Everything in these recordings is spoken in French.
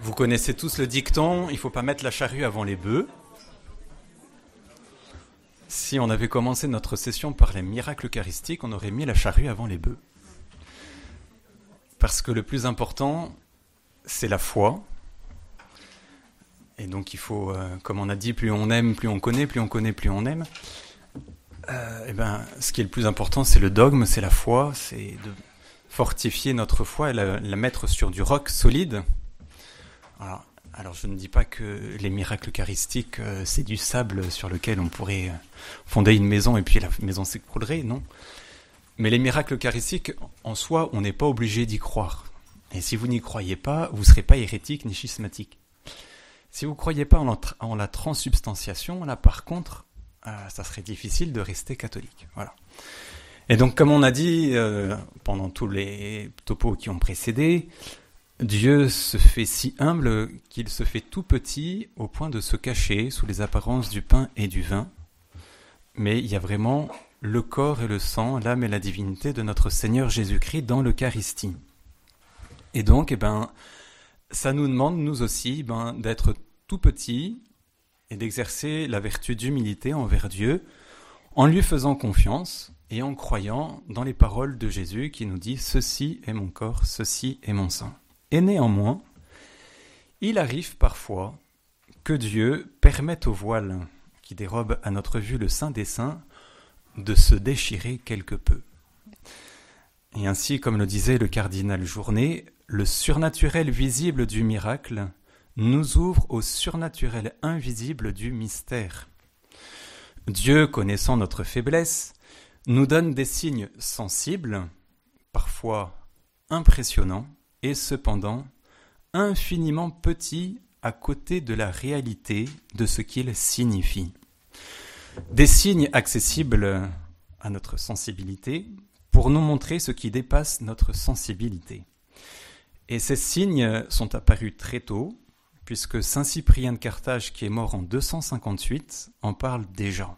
Vous connaissez tous le dicton, il ne faut pas mettre la charrue avant les bœufs. Si on avait commencé notre session par les miracles eucharistiques, on aurait mis la charrue avant les bœufs. Parce que le plus important, c'est la foi. Et donc il faut, euh, comme on a dit, plus on aime, plus on connaît, plus on connaît, plus on aime. Euh, et ben, ce qui est le plus important, c'est le dogme, c'est la foi, c'est de fortifier notre foi et la, mettre sur du roc solide. Alors, je ne dis pas que les miracles eucharistiques, euh, c'est du sable sur lequel on pourrait fonder une maison et puis la maison s'écroulerait, non. Mais les miracles eucharistiques, en soi, on n'est pas obligé d'y croire. Et si vous n'y croyez pas, vous ne serez pas hérétique ni schismatique. Si vous ne croyez pas en la, transubstantiation, là par contre, euh, ça serait difficile de rester catholique. Voilà. Et donc, comme on a dit euh, pendant tous les topos qui ont précédé, Dieu se fait si humble qu'il se fait tout petit au point de se cacher sous les apparences du pain et du vin. Mais il y a vraiment le corps et le sang, l'âme et la divinité de notre Seigneur Jésus-Christ dans l'Eucharistie. Et donc, eh ben, ça nous demande, nous aussi, ben, d'être tout petit et d'exercer la vertu d'humilité envers Dieu en lui faisant confiance et en croyant dans les paroles de Jésus qui nous dit Ceci est mon corps, ceci est mon sang. Et néanmoins, il arrive parfois que Dieu permette au voile qui dérobe à notre vue le Saint des Saints de se déchirer quelque peu. Et ainsi, comme le disait le cardinal Journet, le surnaturel visible du miracle nous ouvre au surnaturel invisible du mystère. Dieu, connaissant notre faiblesse, nous donne des signes sensibles, parfois impressionnants, et cependant infiniment petits à côté de la réalité de ce qu'ils signifient. Des signes accessibles à notre sensibilité pour nous montrer ce qui dépasse notre sensibilité. Et ces signes sont apparus très tôt, puisque Saint Cyprien de Carthage, qui est mort en 258, en parle déjà.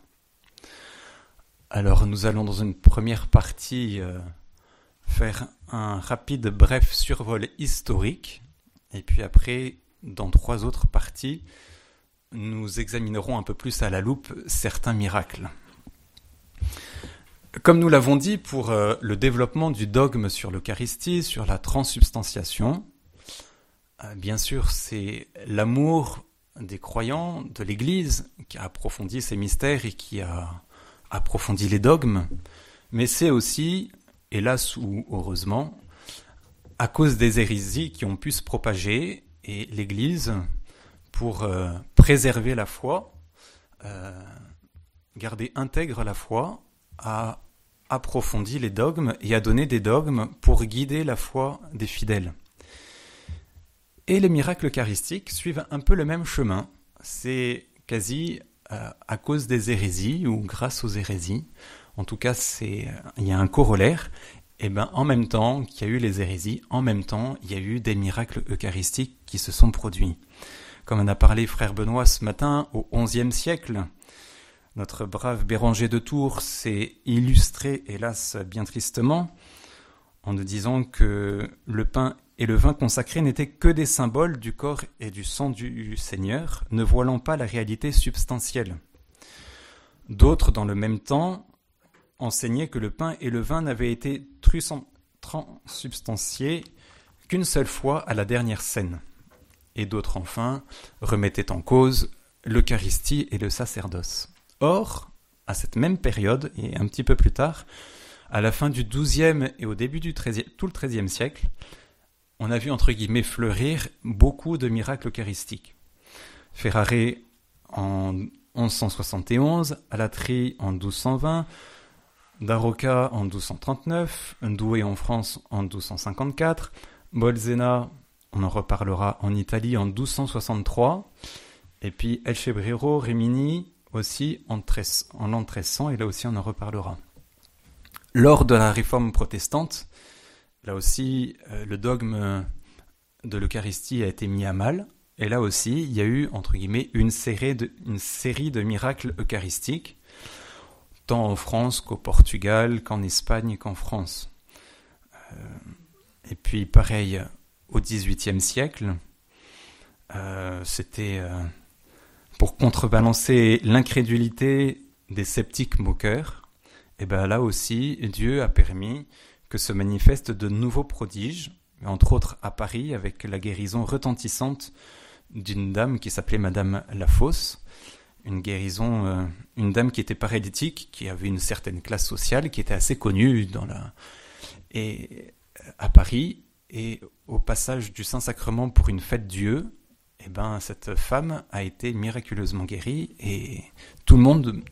Alors nous allons dans une première partie euh, faire un rapide bref survol historique, et puis après, dans trois autres parties, nous examinerons un peu plus à la loupe certains miracles. Comme nous l'avons dit, pour euh, le développement du dogme sur l'Eucharistie, sur la transubstantiation, euh, bien sûr, c'est l'amour des croyants, de l'Église, qui a approfondi ces mystères et qui a approfondi les dogmes, mais c'est aussi, hélas ou heureusement, à cause des hérésies qui ont pu se propager et l'Église, pour euh, préserver la foi, euh, garder intègre la foi, a approfondi les dogmes et a donné des dogmes pour guider la foi des fidèles. Et les miracles eucharistiques suivent un peu le même chemin. C'est quasi euh, à cause des hérésies ou grâce aux hérésies. En tout cas, c'est il y a un corollaire. Et ben en même temps qu'il y a eu les hérésies, en même temps il y a eu des miracles eucharistiques qui se sont produits. Comme en a parlé frère Benoît ce matin, au XIe siècle, notre brave Béranger de Tours s'est illustré, hélas bien tristement, en nous disant que le pain et le vin consacré n'étaient que des symboles du corps et du sang du Seigneur, ne voilant pas la réalité substantielle. D'autres, dans le même temps, enseignaient que le pain et le vin n'avaient été transubstantiés qu'une seule fois à la dernière scène. Et d'autres, enfin, remettaient en cause l'Eucharistie et le sacerdoce. Or, à cette même période, et un petit peu plus tard, à la fin du XIIe et au début du XIIIe, tout le XIIIe siècle, on a vu entre guillemets fleurir beaucoup de miracles eucharistiques. Ferrare en 1171, Alatri en 1220, Daroca en 1239, Douai en France en 1254, Bolsena, on en reparlera en Italie en 1263, et puis Elchebrero, Rimini aussi en, l'an 1300, et là aussi on en reparlera. Lors de la réforme protestante, là aussi, euh, le dogme de l'Eucharistie a été mis à mal. Et là aussi, il y a eu, entre guillemets, une série de miracles eucharistiques, tant en France qu'au Portugal, qu'en Espagne, qu'en France. Euh, et puis, pareil, au XVIIIe siècle, euh, c'était euh, pour contrebalancer l'incrédulité des sceptiques moqueurs. Et bien là aussi, Dieu a permis que se manifestent de nouveaux prodiges, entre autres à Paris avec la guérison retentissante d'une dame qui s'appelait Madame Lafosse, une guérison, euh, une dame qui était paralytique, qui avait une certaine classe sociale, qui était assez connue dans la et à Paris et au passage du Saint-Sacrement pour une fête Dieu, eh ben cette femme a été miraculeusement guérie et tout le monde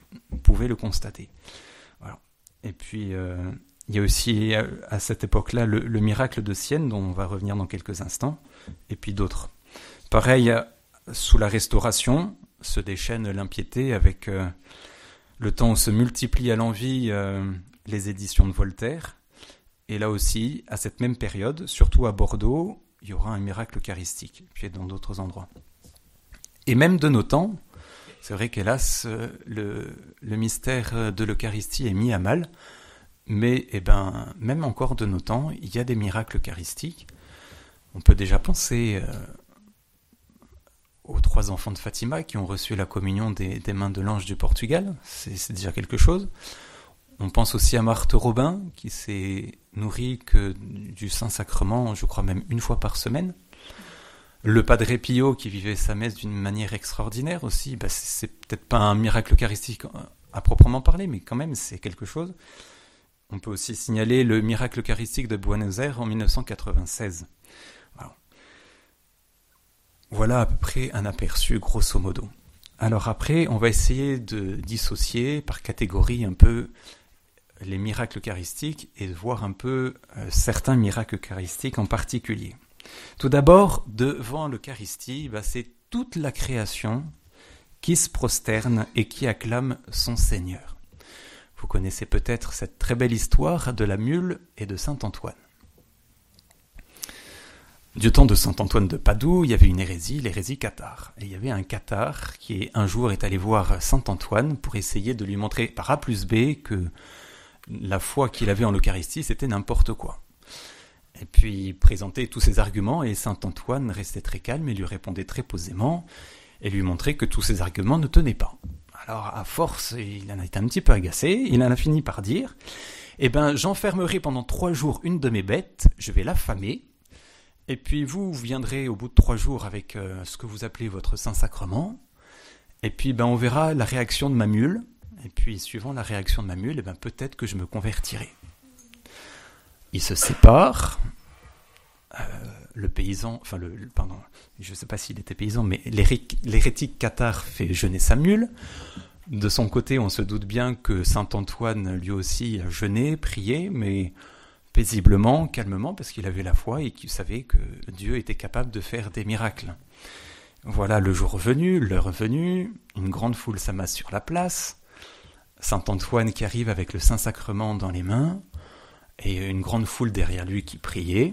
pouvait le constater. Et puis euh, il y a aussi à cette époque-là le, miracle de Sienne dont on va revenir dans quelques instants, et puis d'autres. Pareil, sous la Restauration, se déchaîne l'impiété avec euh, le temps où se multiplient à l'envie euh, les éditions de Voltaire. Et là aussi, à cette même période, surtout à Bordeaux, il y aura un miracle eucharistique, puis dans d'autres endroits. Et même de nos temps, c'est vrai qu'hélas, le, le, mystère de l'Eucharistie est mis à mal, mais eh ben, même encore de nos temps, il y a des miracles eucharistiques. On peut déjà penser euh, aux trois enfants de Fatima qui ont reçu la communion des, mains de l'ange du Portugal, c'est déjà quelque chose. On pense aussi à Marthe Robin qui s'est nourrie que du Saint-Sacrement, je crois même une fois par semaine. Le Padre Pio qui vivait sa messe d'une manière extraordinaire aussi, bah, c'est peut-être pas un miracle eucharistique à proprement parler, mais quand même c'est quelque chose. On peut aussi signaler le miracle eucharistique de Buenos Aires en 1996. Voilà à peu près un aperçu grosso modo. Alors après, on va essayer de dissocier par catégorie un peu les miracles eucharistiques et de voir un peu euh, certains miracles eucharistiques en particulier. Tout d'abord, devant l'Eucharistie, bah, c'est toute la création qui se prosterne et qui acclame son Seigneur. Vous connaissez peut-être cette très belle histoire de la mule et de Saint Antoine. Du temps de saint Antoine de Padoue, il y avait une hérésie, l'hérésie cathare. Et il y avait un cathare qui un jour est allé voir saint Antoine pour essayer de lui montrer par A plus B que la foi qu'il avait en l'Eucharistie, c'était n'importe quoi. Et puis il présentait tous ses arguments et saint Antoine restait très calme et lui répondait très posément et lui montrait que tous ses arguments ne tenaient pas. Alors à force, il en a été un petit peu agacé, il en a fini par dire Eh ben, j'enfermerai pendant trois jours une de mes bêtes, je vais l'affamer, et puis vous, viendrez au bout de trois jours avec euh, ce que vous appelez votre Saint-Sacrement. Et puis ben, on verra la réaction de ma mule. Et puis suivant la réaction de ma mule, eh ben, peut-être que je me convertirai. Ils se séparent. Euh, le paysan, enfin le, pardon, je ne sais pas s'il était paysan, mais l'hérétique cathare fait jeûner sa mule. De son côté, on se doute bien que saint Antoine lui aussi a jeûné, prié, mais paisiblement, calmement, parce qu'il avait la foi et qu'il savait que Dieu était capable de faire des miracles. Voilà le jour venu, l'heure venue, une grande foule s'amasse sur la place, Saint Antoine qui arrive avec le Saint-Sacrement dans les mains, et une grande foule derrière lui qui priait,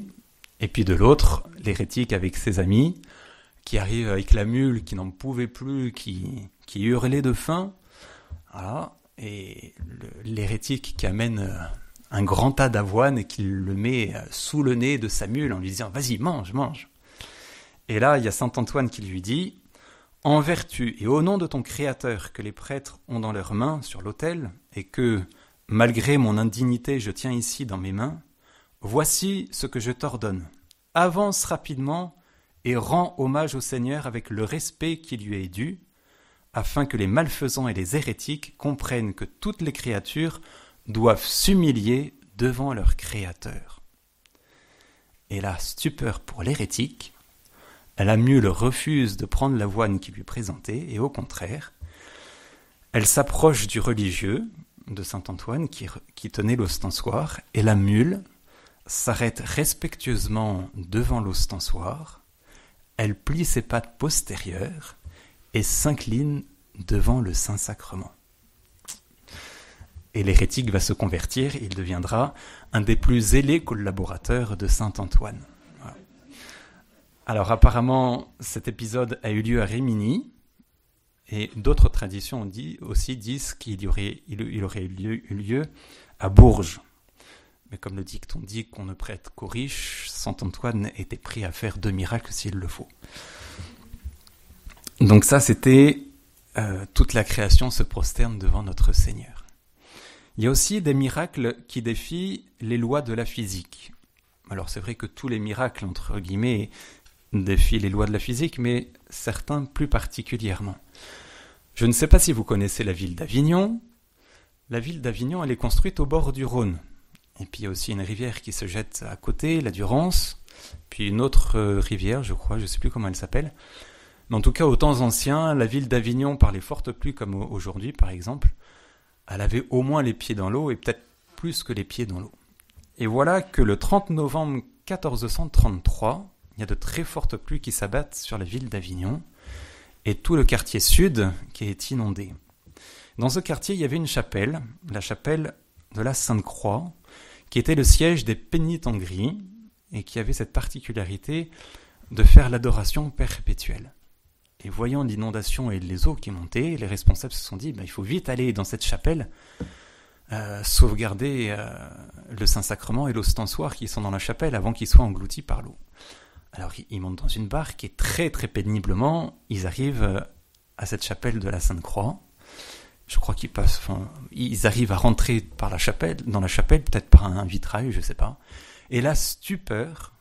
et puis de l'autre, l'hérétique avec ses amis, qui arrive avec la mule qui n'en pouvait plus, qui, qui hurlait de faim, voilà, et l'hérétique qui amène un grand tas d'avoine et qu'il le met sous le nez de sa mule en lui disant Vas-y, mange, mange. Et là, il y a saint Antoine qui lui dit En vertu et au nom de ton Créateur que les prêtres ont dans leurs mains sur l'autel, et que, malgré mon indignité, je tiens ici dans mes mains, voici ce que je t'ordonne. Avance rapidement et rends hommage au Seigneur avec le respect qui lui est dû, afin que les malfaisants et les hérétiques comprennent que toutes les créatures doivent s'humilier devant leur Créateur. Et la stupeur pour l'hérétique, la mule refuse de prendre l'avoine qui lui présentait, et au contraire, elle s'approche du religieux, de saint Antoine, qui, tenait l'ostensoir, et la mule s'arrête respectueusement devant l'ostensoir, elle plie ses pattes postérieures et s'incline devant le Saint-Sacrement et l'hérétique va se convertir, il deviendra un des plus zélés collaborateurs de Saint Antoine. Alors apparemment, cet épisode a eu lieu à Rimini, et d'autres traditions aussi disent qu'il aurait, eu lieu, eu lieu, à Bourges. Mais comme le dicton dit qu'on ne prête qu'aux riches, Saint Antoine était prêt à faire deux miracles s'il le faut. Donc ça, c'était euh, toute la création se prosterne devant notre Seigneur. Il y a aussi des miracles qui défient les lois de la physique. Alors c'est vrai que tous les miracles, entre guillemets, défient les lois de la physique, mais certains plus particulièrement. Je ne sais pas si vous connaissez la ville d'Avignon. La ville d'Avignon, elle est construite au bord du Rhône. Et puis il y a aussi une rivière qui se jette à côté, la Durance, puis une autre euh, rivière, je crois, je ne sais plus comment elle s'appelle. Mais en tout cas, aux temps anciens, la ville d'Avignon, par les fortes comme aujourd'hui, par exemple, elle avait au moins les pieds dans l'eau et peut-être plus que les pieds dans l'eau. Et voilà que le 30 novembre 1433, il y a de très fortes pluies qui s'abattent sur la ville d'Avignon et tout le quartier sud qui est inondé. Dans ce quartier, il y avait une chapelle, la chapelle de la Sainte-Croix, qui était le siège des pénitents gris et qui avait cette particularité de faire l'adoration perpétuelle. Et voyant l'inondation et les eaux qui montaient, les responsables se sont dit, bah, il faut vite aller dans cette chapelle, euh, sauvegarder euh, le Saint-Sacrement et l'ostensoir qui sont dans la chapelle avant qu'ils soient engloutis par l'eau. Alors ils montent dans une barque et très très péniblement, ils arrivent euh, à cette chapelle de la Sainte-Croix. Je crois qu'ils passent, enfin, ils arrivent à rentrer par la chapelle, dans la chapelle, peut-être par un vitrail, je sais pas. Et la stupeur,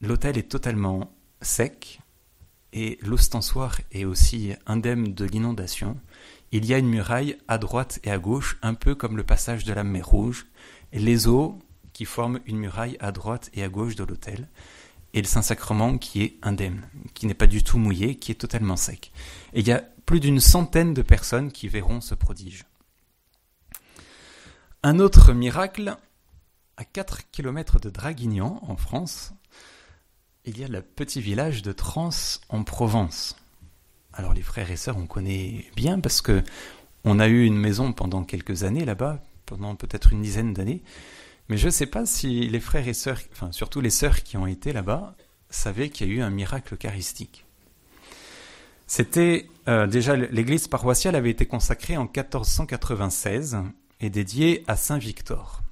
l'hôtel est totalement sec, et l'ostensoir est aussi indemne de l'inondation. Il y a une muraille à droite et à gauche, un peu comme le passage de la mer Rouge. Les eaux qui forment une muraille à droite et à gauche de l'autel. Et le Saint-Sacrement qui est indemne, qui n'est pas du tout mouillé, qui est totalement sec. Et il y a plus d'une centaine de personnes qui verront ce prodige. Un autre miracle, à 4 km de Draguignan, en France, il y a le petit village de Trans en Provence. Alors les frères et sœurs, on connaît bien parce que on a eu une maison pendant quelques années là-bas, pendant peut-être une dizaine d'années. Mais je ne sais pas si les frères et sœurs, enfin surtout les sœurs qui ont été là-bas, savaient qu'il y a eu un miracle eucharistique. C'était euh, déjà l'église paroissiale avait été consacrée en 1496 et dédiée à Saint Victor.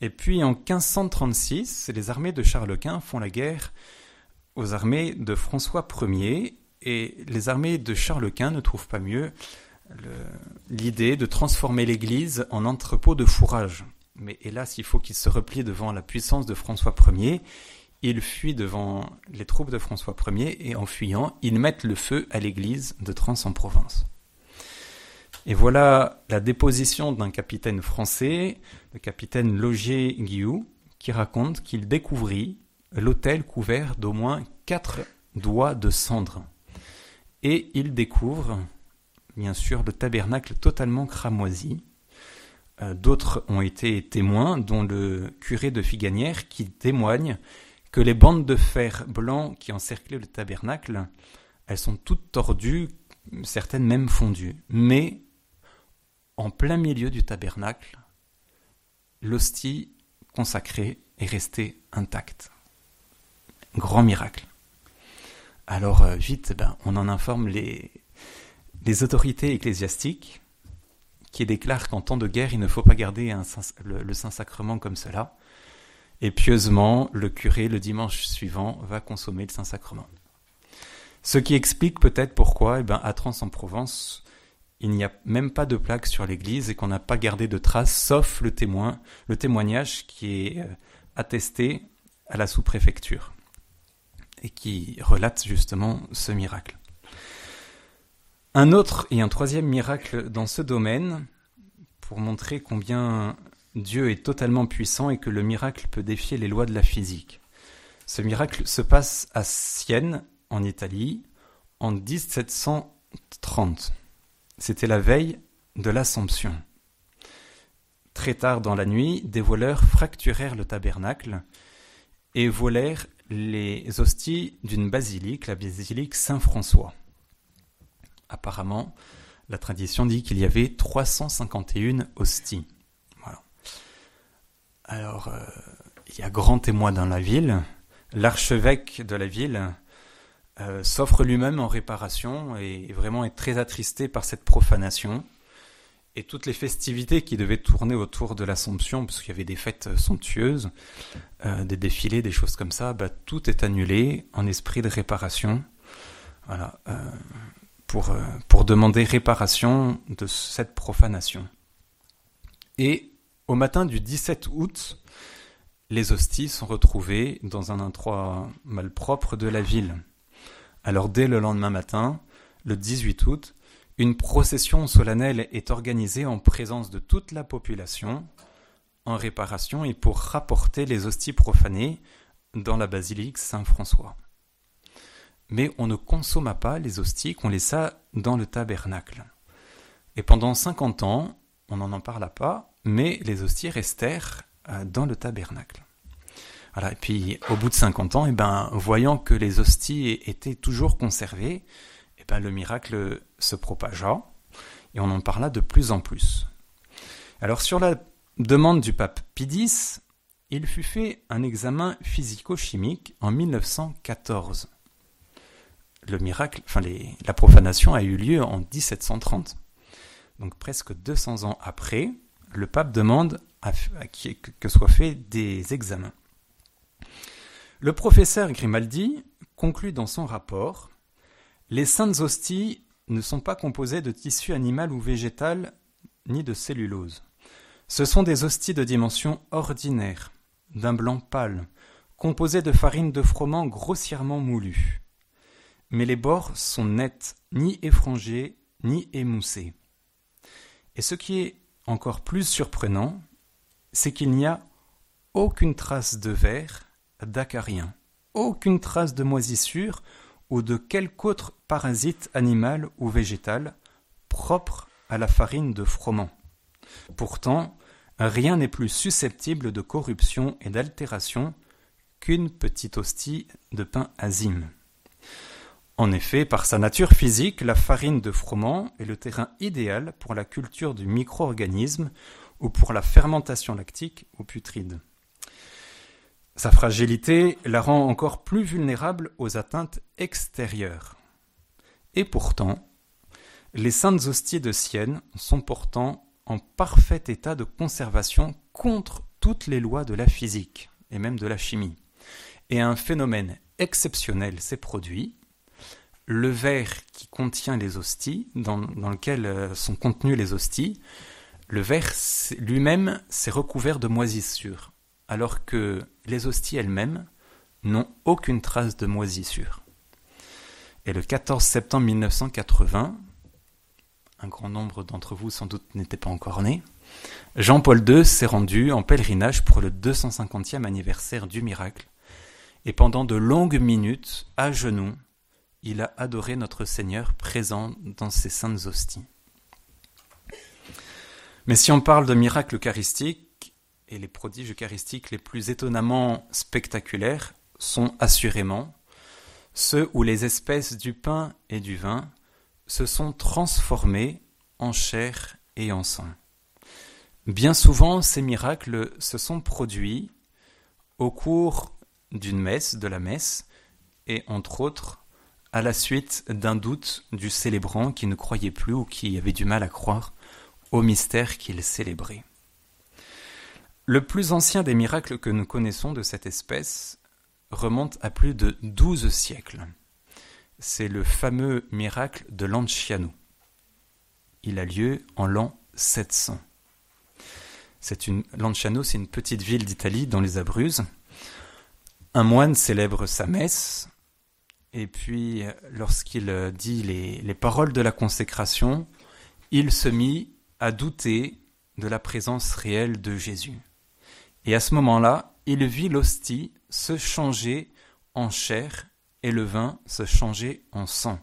Et puis en 1536, les armées de Charles Quint font la guerre aux armées de François Ier, et les armées de Charles Quint ne trouvent pas mieux l'idée de transformer l'Église en entrepôt de fourrage. Mais hélas, il faut qu'il se replie devant la puissance de François Ier. Il fuit devant les troupes de François Ier et en fuyant, ils mettent le feu à l'église de Trans en Provence. Et voilà la déposition d'un capitaine français, le capitaine Logier Guillou, qui raconte qu'il découvrit l'autel couvert d'au moins quatre doigts de cendre. Et il découvre, bien sûr, le tabernacle totalement cramoisi. Euh, d'autres ont été témoins, dont le curé de Figanière, qui témoigne que les bandes de fer blanc qui encerclaient le tabernacle, elles sont toutes tordues, certaines même fondues. Mais en plein milieu du tabernacle, l'hostie consacrée est restée intacte. Grand miracle. Alors euh, vite, ben, on en informe les, autorités ecclésiastiques qui déclarent qu'en temps de guerre, il ne faut pas garder le, Saint-Sacrement comme cela. Et pieusement, le curé, le dimanche suivant, va consommer le Saint-Sacrement. Ce qui explique peut-être pourquoi, eh ben, à Trans en Provence, il n'y a même pas de plaque sur l'église et qu'on n'a pas gardé de traces, sauf le le témoignage qui est euh, attesté à la sous-préfecture et qui relate justement ce miracle. Un autre et un troisième miracle dans ce domaine, pour montrer combien Dieu est totalement puissant et que le miracle peut défier les lois de la physique. Ce miracle se passe à Sienne, en Italie, en 1730. C'était la veille de l'Assomption. Très tard dans la nuit, des voleurs fracturèrent le tabernacle et volèrent les hosties d'une basilique, la basilique Saint-François. Apparemment, la tradition dit qu'il y avait 351 hosties. Alors, euh, il y a grand témoin dans la ville. L'archevêque de la ville euh, s'offre lui-même en réparation et vraiment est très attristé par cette profanation. Et toutes les festivités qui devaient tourner autour de l'Assomption, parce qu'il y avait des fêtes somptueuses, euh, des défilés, des choses comme ça, bah, tout est annulé en esprit de réparation. voilà, pour, pour demander réparation de cette profanation. Et au matin du 17 août, les hosties sont retrouvées dans un endroit malpropre de la ville. Alors dès le lendemain matin, le 18 août, une procession solennelle est organisée en présence de toute la population en réparation et pour rapporter les hosties profanées dans la basilique Saint-François. Mais on ne consomma pas les hosties qu'on laissa dans le tabernacle. Et pendant 50 ans, on n'en en parla pas, mais les hosties restèrent euh, dans le tabernacle. Et puis au bout de 50 ans, et eh ben, voyant que les hosties étaient toujours conservées, et eh ben, le miracle se propagea et on en parla de plus en plus. Alors sur la demande du pape Pie X, il fut fait un examen physico-chimique en 1914. Le miracle, enfin la profanation a eu lieu en 1730. Donc presque 200 ans après, le pape demande que soient faits des examens. Le professeur Grimaldi conclut dans son rapport Les saintes hosties ne sont pas composées de tissu animal ou végétal, ni de cellulose. Ce sont des hosties de dimension ordinaire, d'un blanc pâle, composées de farine de froment grossièrement moulue. Mais les bords sont nets, ni effrangés, ni émoussés. Et ce qui est encore plus surprenant, c'est qu'il n'y a aucune trace de verre, d'acarien, aucune trace de moisissure ou de quelque autre parasite animal ou végétal propre à la farine de froment. Pourtant, rien n'est plus susceptible de corruption et d'altération qu'une petite hostie de pain azime. En effet, par sa nature physique, la farine de froment est le terrain idéal pour la culture du micro-organisme ou pour la fermentation lactique ou putride. Sa fragilité la rend encore plus vulnérable aux atteintes extérieures. Et pourtant, les saintes hosties de Sienne sont pourtant en parfait état de conservation contre toutes les lois de la physique et même de la chimie. Et un phénomène exceptionnel s'est produit. Le verre qui contient les hosties, dans, lequel euh, sont contenues les hosties, le verre lui-même s'est recouvert de moisissure, alors que les hosties elles-mêmes n'ont aucune trace de moisissure. Et le 14 septembre 1980, un grand nombre d'entre vous sans doute n'étaient pas encore nés, Jean-Paul II s'est rendu en pèlerinage pour le 250e anniversaire du miracle, et pendant de longues minutes, à genoux, il a adoré notre Seigneur présent dans ses saintes hosties. Mais si on parle de miracles eucharistiques, et les prodiges eucharistiques les plus étonnamment spectaculaires sont assurément ceux où les espèces du pain et du vin se sont transformés en chair et en sang. Bien souvent, ces miracles se sont produits au cours d'une messe, de la messe, et entre autres à la suite d'un doute du célébrant qui ne croyait plus ou qui avait du mal à croire au mystère qu'il célébrait. Le plus ancien des miracles que nous connaissons de cette espèce remonte à plus de douze siècles c'est le fameux miracle de Lanciano. Il a lieu en l'an 700. C'est une, Lanciano, c'est une petite ville d'Italie dans les Abruzzes. Un moine célèbre sa messe, et puis lorsqu'il dit les paroles de la consécration, il se mit à douter de la présence réelle de Jésus. Et à ce moment-là, il vit l'hostie se changer en chair et le vin se changeait en sang.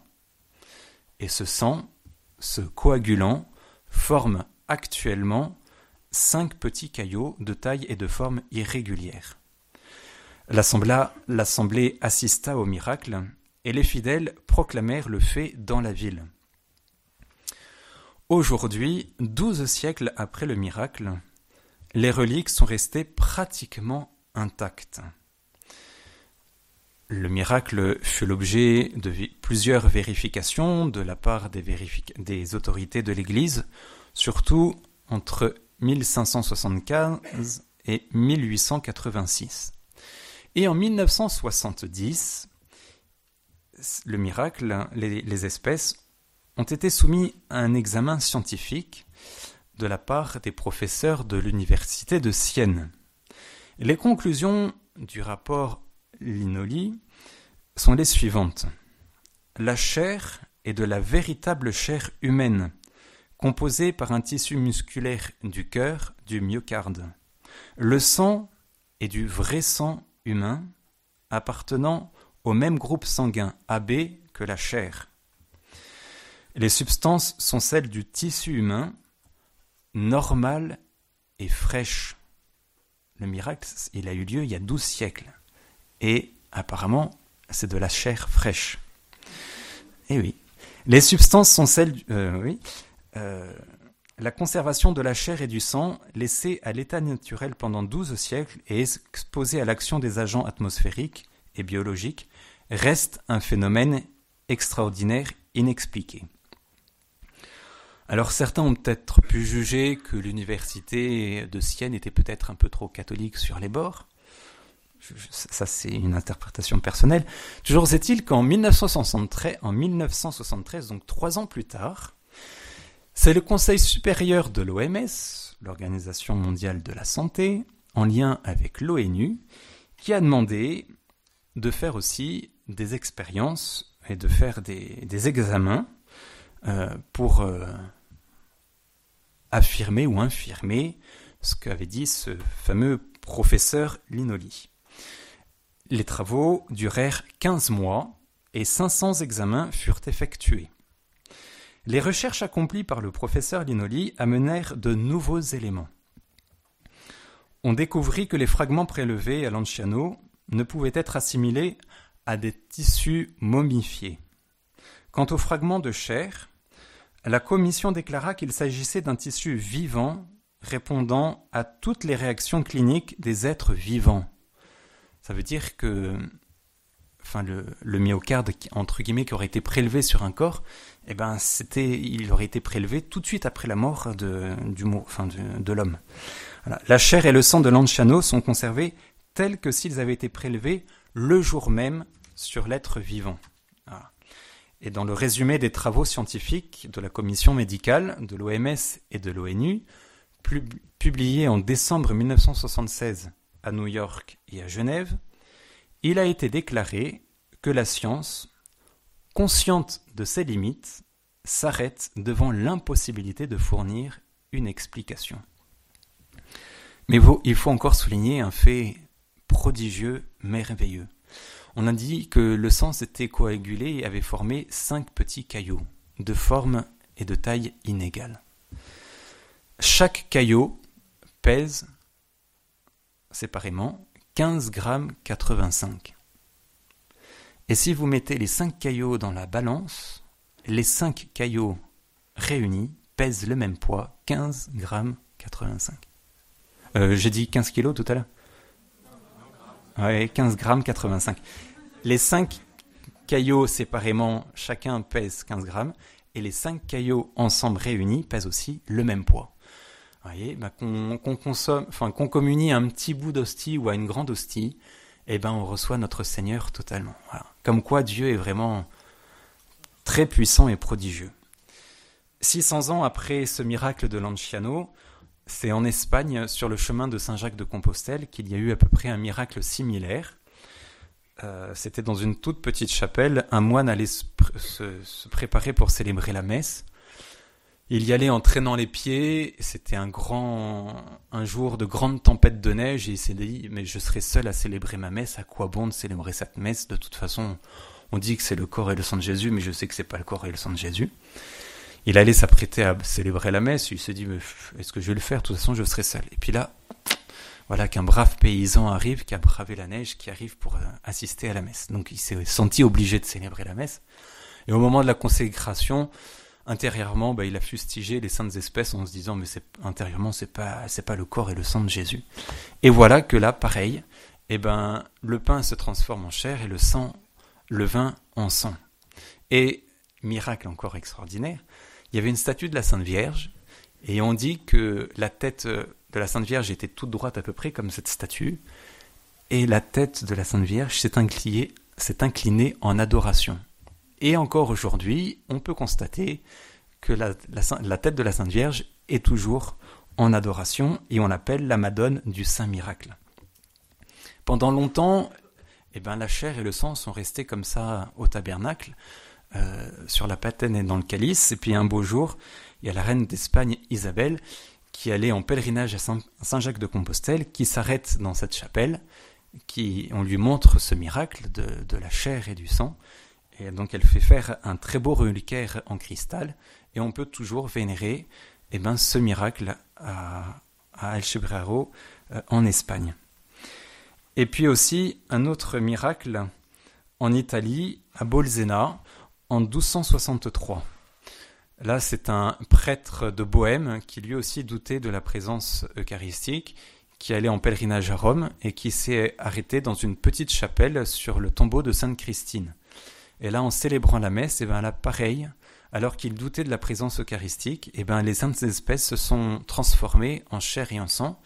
Et ce sang, ce coagulant, forme actuellement cinq petits caillots de taille et de forme irrégulière. L'assemblée assista au miracle, et les fidèles proclamèrent le fait dans la ville. Aujourd'hui, douze siècles après le miracle, les reliques sont restées pratiquement intactes. Le miracle fut l'objet de plusieurs vérifications de la part des, autorités de l'Église, surtout entre 1575 et 1886. Et en 1970, le miracle, les, espèces, ont été soumis à un examen scientifique de la part des professeurs de l'université de Sienne. Les conclusions du rapport Linoli sont les suivantes. La chair est de la véritable chair humaine, composée par un tissu musculaire du cœur, du myocarde. Le sang est du vrai sang humain, appartenant au même groupe sanguin AB que la chair. Les substances sont celles du tissu humain, normales et fraîches. Le miracle, il a eu lieu il y a douze siècles. Et apparemment, c'est de la chair fraîche. Eh oui. Les substances sont celles. Euh, oui. Euh, la conservation de la chair et du sang, laissée à l'état naturel pendant douze siècles et exposée à l'action des agents atmosphériques et biologiques, reste un phénomène extraordinaire, inexpliqué. Alors certains ont peut-être pu juger que l'université de Sienne était peut-être un peu trop catholique sur les bords. Ça, c'est une interprétation personnelle. Toujours est-il qu'en 1973, en 1973, donc trois ans plus tard, c'est le Conseil supérieur de l'OMS, l'Organisation mondiale de la santé, en lien avec l'ONU, qui a demandé de faire aussi des expériences et de faire des, examens euh, pour euh, affirmer ou infirmer ce qu'avait dit ce fameux professeur Linoli. Les travaux durèrent 15 mois et 500 examens furent effectués. Les recherches accomplies par le professeur Linoli amenèrent de nouveaux éléments. On découvrit que les fragments prélevés à Lanciano ne pouvaient être assimilés à des tissus momifiés. Quant aux fragments de chair, la commission déclara qu'il s'agissait d'un tissu vivant répondant à toutes les réactions cliniques des êtres vivants. Ça veut dire que le, myocarde entre guillemets qui aurait été prélevé sur un corps, eh ben c'était il aurait été prélevé tout de suite après la mort de, l'homme. La chair et le sang de Lanciano sont conservés tels que s'ils avaient été prélevés le jour même sur l'être vivant. Et dans le résumé des travaux scientifiques de la commission médicale de l'OMS et de l'ONU, publié en décembre 1976 à New York et à Genève, il a été déclaré que la science, consciente de ses limites, s'arrête devant l'impossibilité de fournir une explication. Mais il faut encore souligner un fait prodigieux, merveilleux. On a dit que le sang s'était coagulé et avait formé cinq petits caillots, de forme et de taille inégales. Chaque caillot pèse séparément 15 grammes 85. Et si vous mettez les 5 caillots dans la balance, les 5 caillots réunis pèsent le même poids, 15 grammes 85. Euh, J'ai dit 15 kilos tout à l'heure Ouais, 15 grammes 85. Les 5 caillots séparément, chacun pèse 15 grammes, et les 5 caillots ensemble réunis pèsent aussi le même poids voyez, bah, qu'on consomme, enfin qu'on communie un petit bout d'hostie ou à une grande hostie, eh ben on reçoit notre Seigneur totalement. Comme quoi Dieu est vraiment très puissant et prodigieux. 600 ans après ce miracle de Lanciano, c'est en Espagne, sur le chemin de Saint-Jacques de Compostelle, qu'il y a eu à peu près un miracle similaire. Euh, c'était dans une toute petite chapelle. Un moine allait se préparer pour célébrer la messe. Il y allait en traînant les pieds. C'était un grand, un jour de grande tempête de neige et il s'est dit, mais je serai seul à célébrer ma messe. À quoi bon de célébrer cette messe? De toute façon, on dit que c'est le corps et le sang de Jésus, mais je sais que c'est pas le corps et le sang de Jésus. Il allait s'apprêter à célébrer la messe. Il s'est dit, est-ce que je vais le faire? De toute façon, je serai seul. Et puis là, voilà qu'un brave paysan arrive, qui a bravé la neige, qui arrive pour euh, assister à la messe. Donc il s'est senti obligé de célébrer la messe. Et au moment de la consécration, intérieurement, bah, il a fustigé les saintes espèces en se disant mais intérieurement c'est pas c'est pas le corps et le sang de Jésus. Et voilà que là, pareil, eh ben le pain se transforme en chair et le sang, le vin en sang. Et miracle encore extraordinaire, il y avait une statue de la Sainte Vierge et on dit que la tête de la Sainte Vierge était toute droite à peu près comme cette statue et la tête de la Sainte Vierge s'est inclinée, s'est incliné en adoration. Et encore aujourd'hui, on peut constater que la, tête de la Sainte Vierge est toujours en adoration et on l'appelle la Madone du Saint Miracle. Pendant longtemps, eh ben, la chair et le sang sont restés comme ça au tabernacle, euh, sur la patène et dans le calice. Et puis un beau jour, il y a la reine d'Espagne Isabelle qui allait en pèlerinage à Saint-Jacques de Compostelle, qui s'arrête dans cette chapelle, qui on lui montre ce miracle de, la chair et du sang. Et donc elle fait faire un très beau reliquaire en cristal, et on peut toujours vénérer eh ben, ce miracle à, à El Chebrero euh, en Espagne. Et puis aussi un autre miracle en Italie, à Bolsena, en 1263. Là, c'est un prêtre de Bohême qui lui aussi doutait de la présence eucharistique, qui allait en pèlerinage à Rome et qui s'est arrêté dans une petite chapelle sur le tombeau de Sainte Christine. Et là, en célébrant la messe, et eh ben là, pareil, alors qu'il doutait de la présence eucharistique, eh ben les saintes espèces se sont transformées en chair et en sang.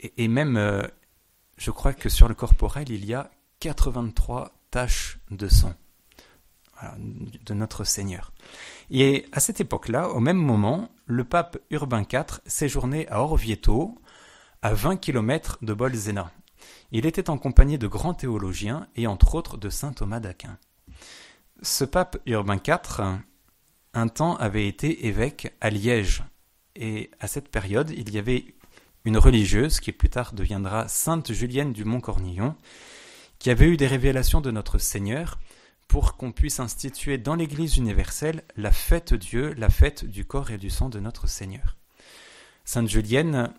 Et, même, euh, je crois que sur le corporel, il y a 83 taches de sang de notre Seigneur. Et à cette époque-là, au même moment, le pape Urbain IV séjournait à Orvieto, à 20 km de Bolsena. Il était en compagnie de grands théologiens et entre autres de saint Thomas d'Aquin. Ce pape Urbain IV, un temps, avait été évêque à Liège. Et à cette période, il y avait une religieuse qui plus tard deviendra sainte Julienne du Mont-Cornillon, qui avait eu des révélations de notre Seigneur pour qu'on puisse instituer dans l'Église universelle la fête Dieu, la fête du corps et du sang de notre Seigneur. Sainte Julienne,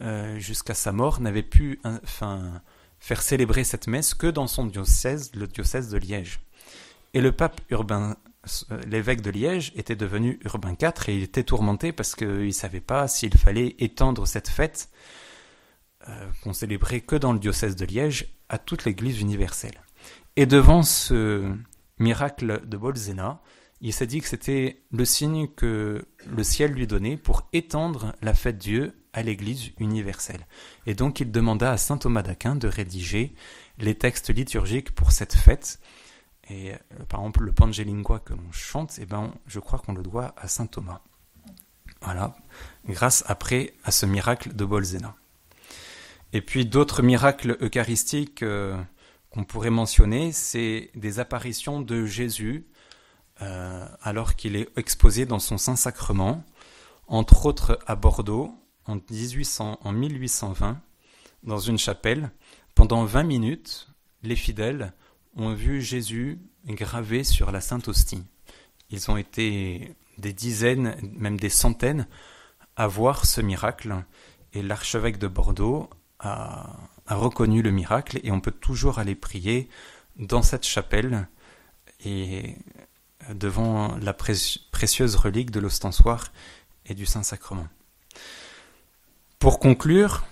euh, jusqu'à sa mort, n'avait pu enfin, faire célébrer cette messe que dans son diocèse, le diocèse de Liège. Et le pape Urbain, euh, l'évêque de Liège, était devenu Urbain IV et il était tourmenté parce qu'il ne savait pas s'il fallait étendre cette fête euh, qu'on célébrait que dans le diocèse de Liège à toute l'Église universelle. Et devant ce, miracle de Bolsena, il s'est dit que c'était le signe que le ciel lui donnait pour étendre la fête Dieu à l'Église universelle. Et donc il demanda à saint Thomas d'Aquin de rédiger les textes liturgiques pour cette fête. Et euh, par exemple, le Pangelingua que l'on chante, eh ben, je crois qu'on le doit à saint Thomas. Voilà, grâce après à ce miracle de Bolsena. Et puis d'autres miracles eucharistiques. Euh, qu'on pourrait mentionner, c'est des apparitions de Jésus euh, alors qu'il est exposé dans son Saint-Sacrement, entre autres à Bordeaux en, 1800, en 1820, dans une chapelle. Pendant 20 minutes, les fidèles ont vu Jésus gravé sur la Sainte Hostie. Ils ont été des dizaines, même des centaines, à voir ce miracle. Et l'archevêque de Bordeaux a, a reconnu le miracle et on peut toujours aller prier dans cette chapelle et devant la précieuse relique de l'ostensoir et du Saint-Sacrement. Pour conclure,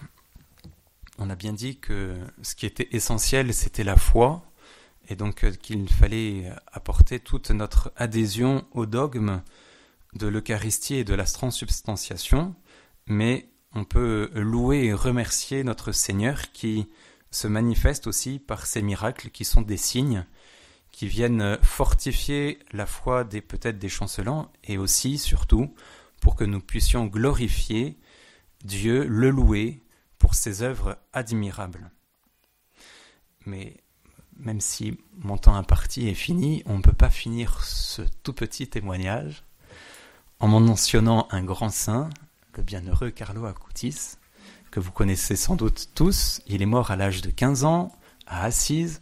on a bien dit que ce qui était essentiel, c'était la foi, et donc qu'il fallait apporter toute notre adhésion au dogme de l'Eucharistie et de la transubstantiation, mais on peut louer et remercier notre Seigneur qui se manifeste aussi par ces miracles qui sont des signes qui viennent fortifier la foi des peut-être des chancelants et aussi surtout pour que nous puissions glorifier Dieu, le louer pour ses œuvres admirables. Mais même si mon temps imparti est fini, on ne peut pas finir ce tout petit témoignage en mentionnant un grand saint, le bienheureux Carlo Acutis, que vous connaissez sans doute tous. Il est mort à l'âge de 15 ans, à Assise,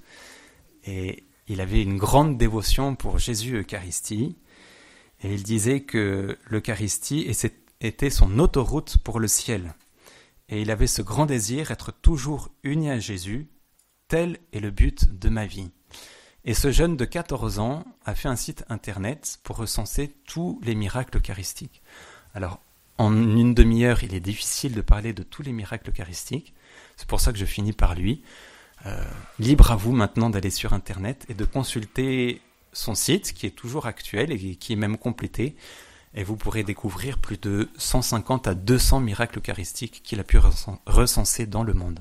et il avait une grande dévotion pour Jésus Eucharistie, et il disait que l'Eucharistie était son autoroute pour le ciel. Et il avait ce grand désir, être toujours uni à Jésus, tel est le but de ma vie. Et ce jeune de 14 ans a fait un site internet pour recenser tous les miracles eucharistiques. Alors, en une demi-heure, il est difficile de parler de tous les miracles eucharistiques. C'est pour ça que je finis par lui. Euh, libre à vous maintenant d'aller sur Internet et de consulter son site qui est toujours actuel et qui est même complété. Et vous pourrez découvrir plus de 150 à 200 miracles eucharistiques qu'il a pu recenser dans le monde.